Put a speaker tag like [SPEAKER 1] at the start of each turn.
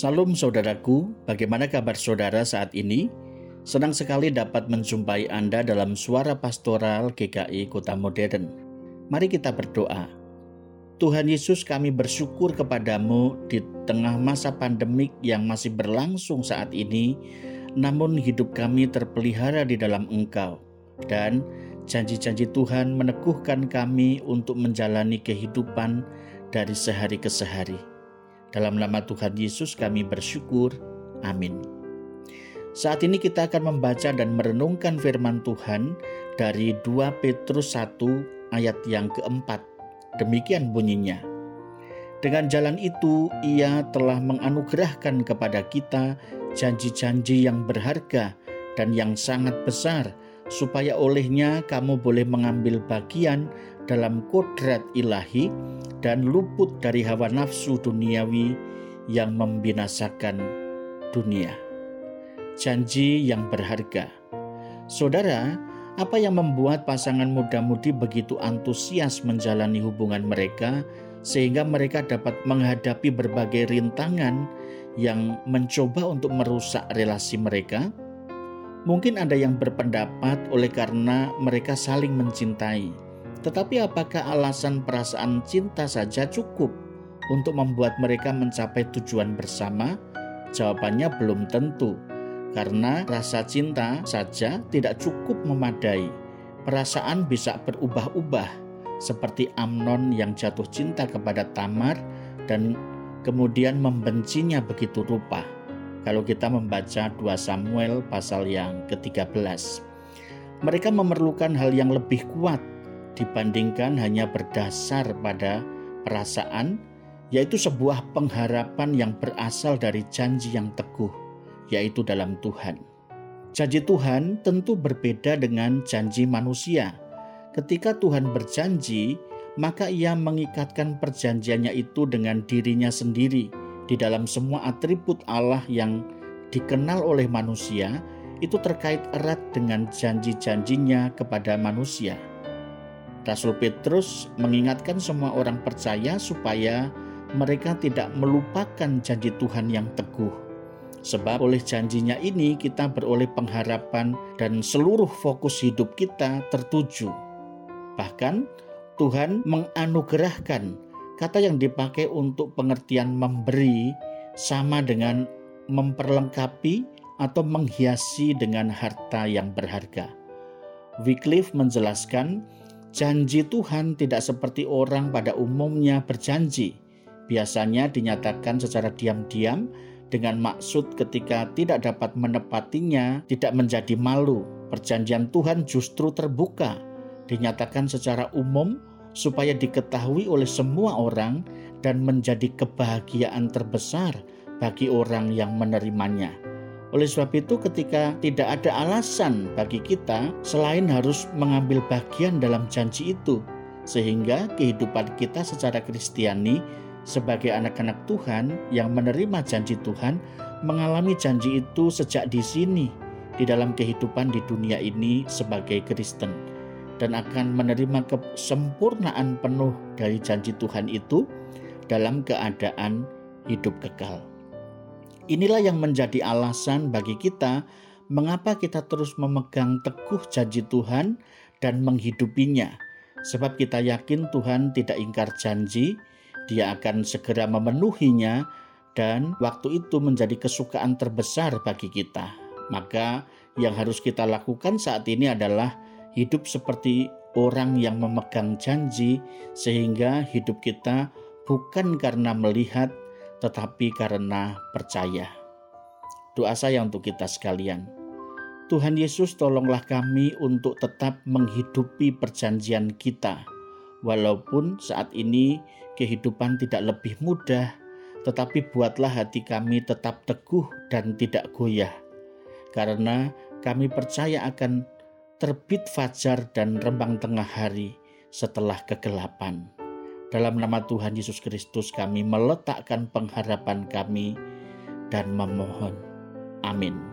[SPEAKER 1] Salam saudaraku, bagaimana kabar saudara saat ini? Senang sekali dapat menjumpai Anda dalam suara pastoral GKI Kota Modern. Mari kita berdoa. Tuhan Yesus kami bersyukur kepadamu di tengah masa pandemik yang masih berlangsung saat ini, namun hidup kami terpelihara di dalam Engkau. Dan janji-janji Tuhan meneguhkan kami untuk menjalani kehidupan dari sehari ke sehari. Dalam nama Tuhan Yesus kami bersyukur. Amin. Saat ini kita akan membaca dan merenungkan firman Tuhan dari 2 Petrus 1 ayat yang keempat. Demikian bunyinya. Dengan jalan itu ia telah menganugerahkan kepada kita janji-janji yang berharga dan yang sangat besar supaya olehnya kamu boleh mengambil bagian dalam kodrat ilahi dan luput dari hawa nafsu duniawi yang membinasakan dunia. Janji yang berharga. Saudara, apa yang membuat pasangan muda-mudi begitu antusias menjalani hubungan mereka sehingga mereka dapat menghadapi berbagai rintangan yang mencoba untuk merusak relasi mereka? Mungkin ada yang berpendapat oleh karena mereka saling mencintai tetapi apakah alasan perasaan cinta saja cukup untuk membuat mereka mencapai tujuan bersama? Jawabannya belum tentu, karena rasa cinta saja tidak cukup memadai. Perasaan bisa berubah-ubah, seperti Amnon yang jatuh cinta kepada Tamar dan kemudian membencinya begitu rupa. Kalau kita membaca 2 Samuel pasal yang ke-13, mereka memerlukan hal yang lebih kuat dibandingkan hanya berdasar pada perasaan, yaitu sebuah pengharapan yang berasal dari janji yang teguh, yaitu dalam Tuhan. Janji Tuhan tentu berbeda dengan janji manusia. Ketika Tuhan berjanji, maka Ia mengikatkan perjanjiannya itu dengan dirinya sendiri di dalam semua atribut Allah yang dikenal oleh manusia. Itu terkait erat dengan janji-janjinya kepada manusia. Rasul Petrus mengingatkan semua orang percaya supaya mereka tidak melupakan janji Tuhan yang teguh. Sebab oleh janjinya ini kita beroleh pengharapan dan seluruh fokus hidup kita tertuju. Bahkan Tuhan menganugerahkan kata yang dipakai untuk pengertian memberi sama dengan memperlengkapi atau menghiasi dengan harta yang berharga. Wycliffe menjelaskan Janji Tuhan tidak seperti orang pada umumnya berjanji. Biasanya dinyatakan secara diam-diam dengan maksud ketika tidak dapat menepatinya tidak menjadi malu. Perjanjian Tuhan justru terbuka, dinyatakan secara umum supaya diketahui oleh semua orang dan menjadi kebahagiaan terbesar bagi orang yang menerimanya. Oleh sebab itu, ketika tidak ada alasan bagi kita selain harus mengambil bagian dalam janji itu, sehingga kehidupan kita secara Kristiani sebagai anak-anak Tuhan yang menerima janji Tuhan mengalami janji itu sejak di sini di dalam kehidupan di dunia ini sebagai Kristen dan akan menerima kesempurnaan penuh dari janji Tuhan itu dalam keadaan hidup kekal. Inilah yang menjadi alasan bagi kita mengapa kita terus memegang teguh janji Tuhan dan menghidupinya. Sebab kita yakin Tuhan tidak ingkar janji, Dia akan segera memenuhinya dan waktu itu menjadi kesukaan terbesar bagi kita. Maka yang harus kita lakukan saat ini adalah hidup seperti orang yang memegang janji sehingga hidup kita bukan karena melihat tetapi karena percaya. Doa saya untuk kita sekalian. Tuhan Yesus tolonglah kami untuk tetap menghidupi perjanjian kita. Walaupun saat ini kehidupan tidak lebih mudah, tetapi buatlah hati kami tetap teguh dan tidak goyah. Karena kami percaya akan terbit fajar dan rembang tengah hari setelah kegelapan. Dalam nama Tuhan Yesus Kristus kami meletakkan pengharapan kami dan memohon. Amin.